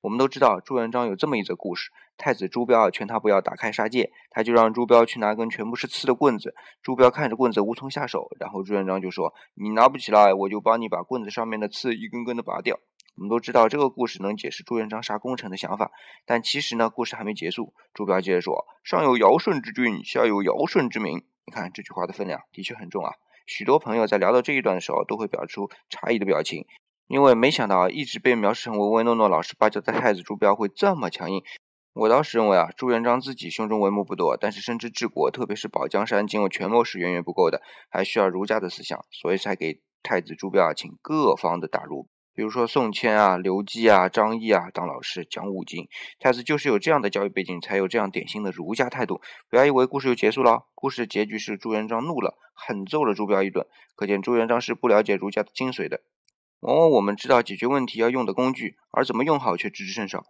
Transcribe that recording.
我们都知道朱元璋有这么一则故事：太子朱标劝他不要打开杀戒，他就让朱标去拿根全部是刺的棍子。朱标看着棍子无从下手，然后朱元璋就说：“你拿不起来，我就帮你把棍子上面的刺一根根的拔掉。”我们都知道这个故事能解释朱元璋杀功臣的想法，但其实呢，故事还没结束。朱标接着说：“上有尧舜之君，下有尧舜之民。”你看这句话的分量的确很重啊！许多朋友在聊到这一段的时候，都会表出诧异的表情，因为没想到，一直被描述成唯唯诺诺、老实巴交的太子朱标会这么强硬。我倒是认为啊，朱元璋自己胸中帷幕不多，但是深知治国，特别是保江山、经纬权谋是远远不够的，还需要儒家的思想，所以才给太子朱标啊请各方的大儒。比如说宋谦啊、刘基啊、张毅啊当老师讲五经，太子就是有这样的教育背景，才有这样典型的儒家态度。不要以为故事就结束了，故事的结局是朱元璋怒了，狠揍了朱标一顿。可见朱元璋是不了解儒家的精髓的。往往我们知道解决问题要用的工具，而怎么用好却知之甚少。